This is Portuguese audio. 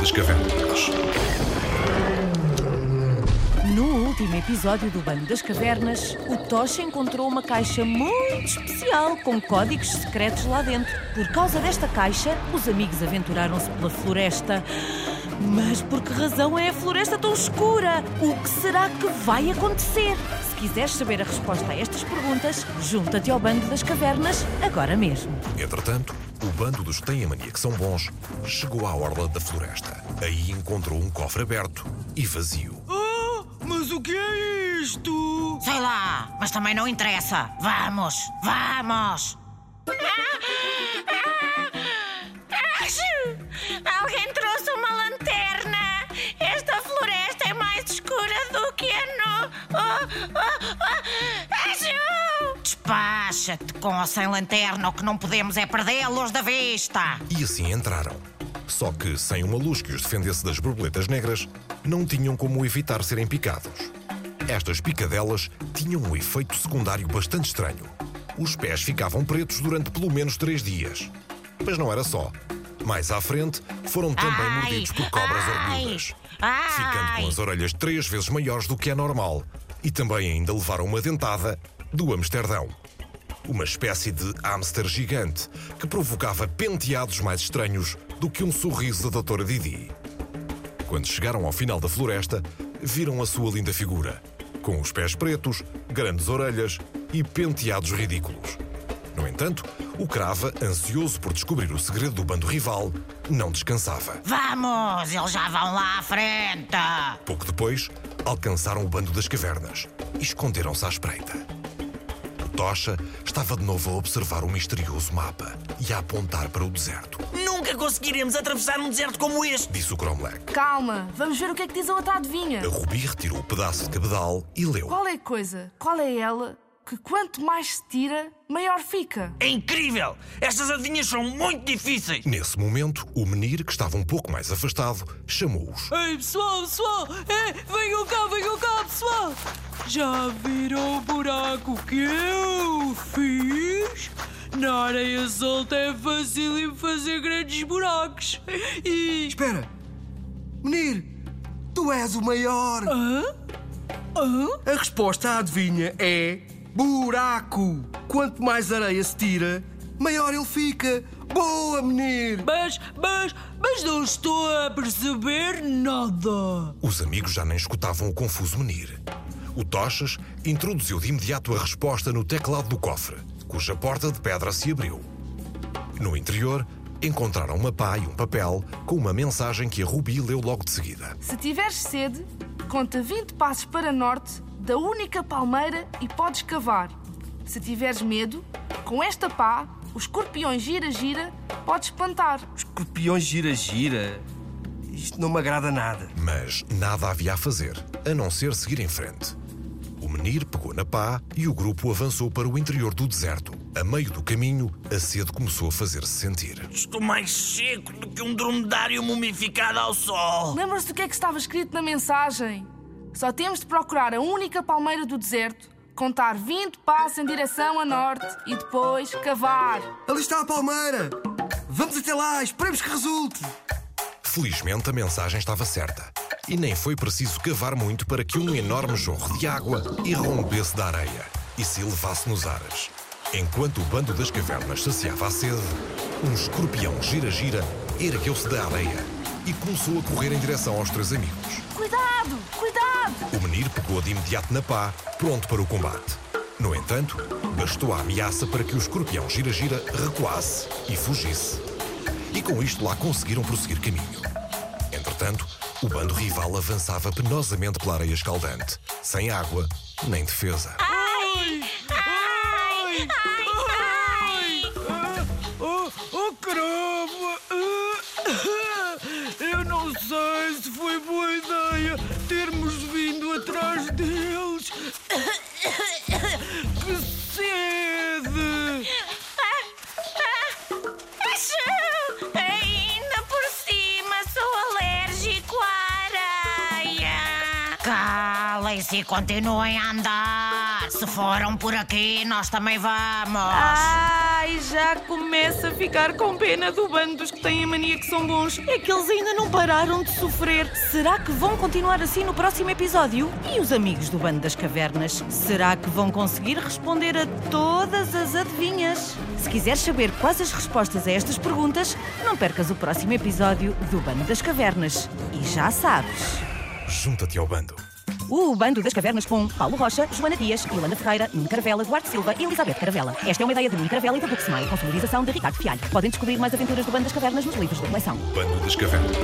das Cavernas. No último episódio do Bando das Cavernas, o Tocha encontrou uma caixa muito especial com códigos secretos lá dentro. Por causa desta caixa, os amigos aventuraram-se pela floresta. Mas por que razão é a floresta tão escura? O que será que vai acontecer? Se quiseres saber a resposta a estas perguntas, junta-te ao Bando das Cavernas agora mesmo. Entretanto, o bando dos que têm a mania que são bons chegou à orla da floresta. Aí encontrou um cofre aberto e vazio. Ah, mas o que é isto? Sei lá, mas também não interessa. Vamos, vamos! Alguém trouxe uma lanterna! Esta floresta é mais escura do que a no. Oh, oh, oh. Despacha-te com ou sem lanterna, o que não podemos é perdê-los da vista! E assim entraram. Só que, sem uma luz que os defendesse das borboletas negras, não tinham como evitar serem picados. Estas picadelas tinham um efeito secundário bastante estranho. Os pés ficavam pretos durante pelo menos três dias. Mas não era só. Mais à frente, foram também Ai, mordidos por cobras orelhudas, ai. ficando com as orelhas três vezes maiores do que é normal. E também ainda levaram uma dentada do Amsterdão. Uma espécie de hamster gigante que provocava penteados mais estranhos do que um sorriso da doutora Didi. Quando chegaram ao final da floresta, viram a sua linda figura, com os pés pretos, grandes orelhas e penteados ridículos. No entanto, o Crava, ansioso por descobrir o segredo do bando rival, não descansava. Vamos, eles já vão lá à frente! Pouco depois, alcançaram o bando das cavernas e esconderam-se à espreita. Tocha estava de novo a observar o misterioso mapa e a apontar para o deserto, Nunca conseguiremos atravessar um deserto como este. disse o Cromlech. Calma, vamos ver o que é que diz a outra adivinha. A Rubi retirou o pedaço de cabedal e leu. Qual é a coisa? Qual é ela? Que quanto mais se tira, maior fica. É incrível! Estas adivinhas são muito difíceis. Nesse momento, o menir, que estava um pouco mais afastado, chamou-os. Ei, pessoal, pessoal! É, venham cá, venham cá, pessoal! Já viram o buraco que eu fiz? Na areia solta é fácil fazer grandes buracos. E. Espera! Menir, tu és o maior! Hã? Hã? A resposta à adivinha é buraco. Quanto mais areia se tira, maior ele fica. Boa, Menir! Mas, mas, mas não estou a perceber nada. Os amigos já nem escutavam o confuso menir. O Tochas introduziu de imediato a resposta no teclado do cofre, cuja porta de pedra se abriu. No interior, encontraram uma pá e um papel com uma mensagem que a Rubi leu logo de seguida. Se tiveres sede, conta 20 passos para norte da única palmeira e podes cavar. Se tiveres medo, com esta pá, os escorpiões gira-gira, podes espantar. Escorpiões gira-gira. Isto não me agrada nada. Mas nada havia a fazer, a não ser seguir em frente. O menir pegou na pá e o grupo avançou para o interior do deserto. A meio do caminho, a sede começou a fazer-se sentir. Estou mais seco do que um dromedário mumificado ao sol. Lembra-se do que é que estava escrito na mensagem? Só temos de procurar a única palmeira do deserto, contar 20 passos em direção a norte e depois cavar. Ali está a palmeira! Vamos até lá, esperemos que resulte! Felizmente a mensagem estava certa. E nem foi preciso cavar muito para que um enorme jorro de água irrompesse da areia e se elevasse nos ares. Enquanto o bando das cavernas saciava a sede, um escorpião gira-gira ergueu-se da areia e começou a correr em direção aos três amigos. Cuidado, cuidado! O menir pegou de imediato na pá, pronto para o combate. No entanto, bastou a ameaça para que o escorpião gira-gira recuasse e fugisse. E com isto lá conseguiram prosseguir caminho. Entretanto, o bando rival avançava penosamente pela areia escaldante, sem água nem defesa. Ai! Ai! Ai! Ai! Não sei se foi boa ideia termos vindo atrás deles. Que sede! Achou! Ainda por cima sou alérgico à areia! Lembrem-se e continuem a andar. Se foram por aqui, nós também vamos. Ai, já começa a ficar com pena do bando dos que têm a mania que são bons. É que eles ainda não pararam de sofrer. Será que vão continuar assim no próximo episódio? E os amigos do bando das cavernas? Será que vão conseguir responder a todas as adivinhas? Se quiseres saber quais as respostas a estas perguntas, não percas o próximo episódio do Bando das Cavernas. E já sabes. Junta-te ao bando. O Bando das Cavernas com Paulo Rocha, Joana Dias, Yolanda Ferreira, Nuno Caravela, Duarte Silva e Elizabeth Caravela. Esta é uma ideia de Nuno Caravela e da Buxmai, com sonorização de Ricardo Fialho. Podem descobrir mais aventuras do Bando das Cavernas nos livros da coleção. Bando das Cavernas.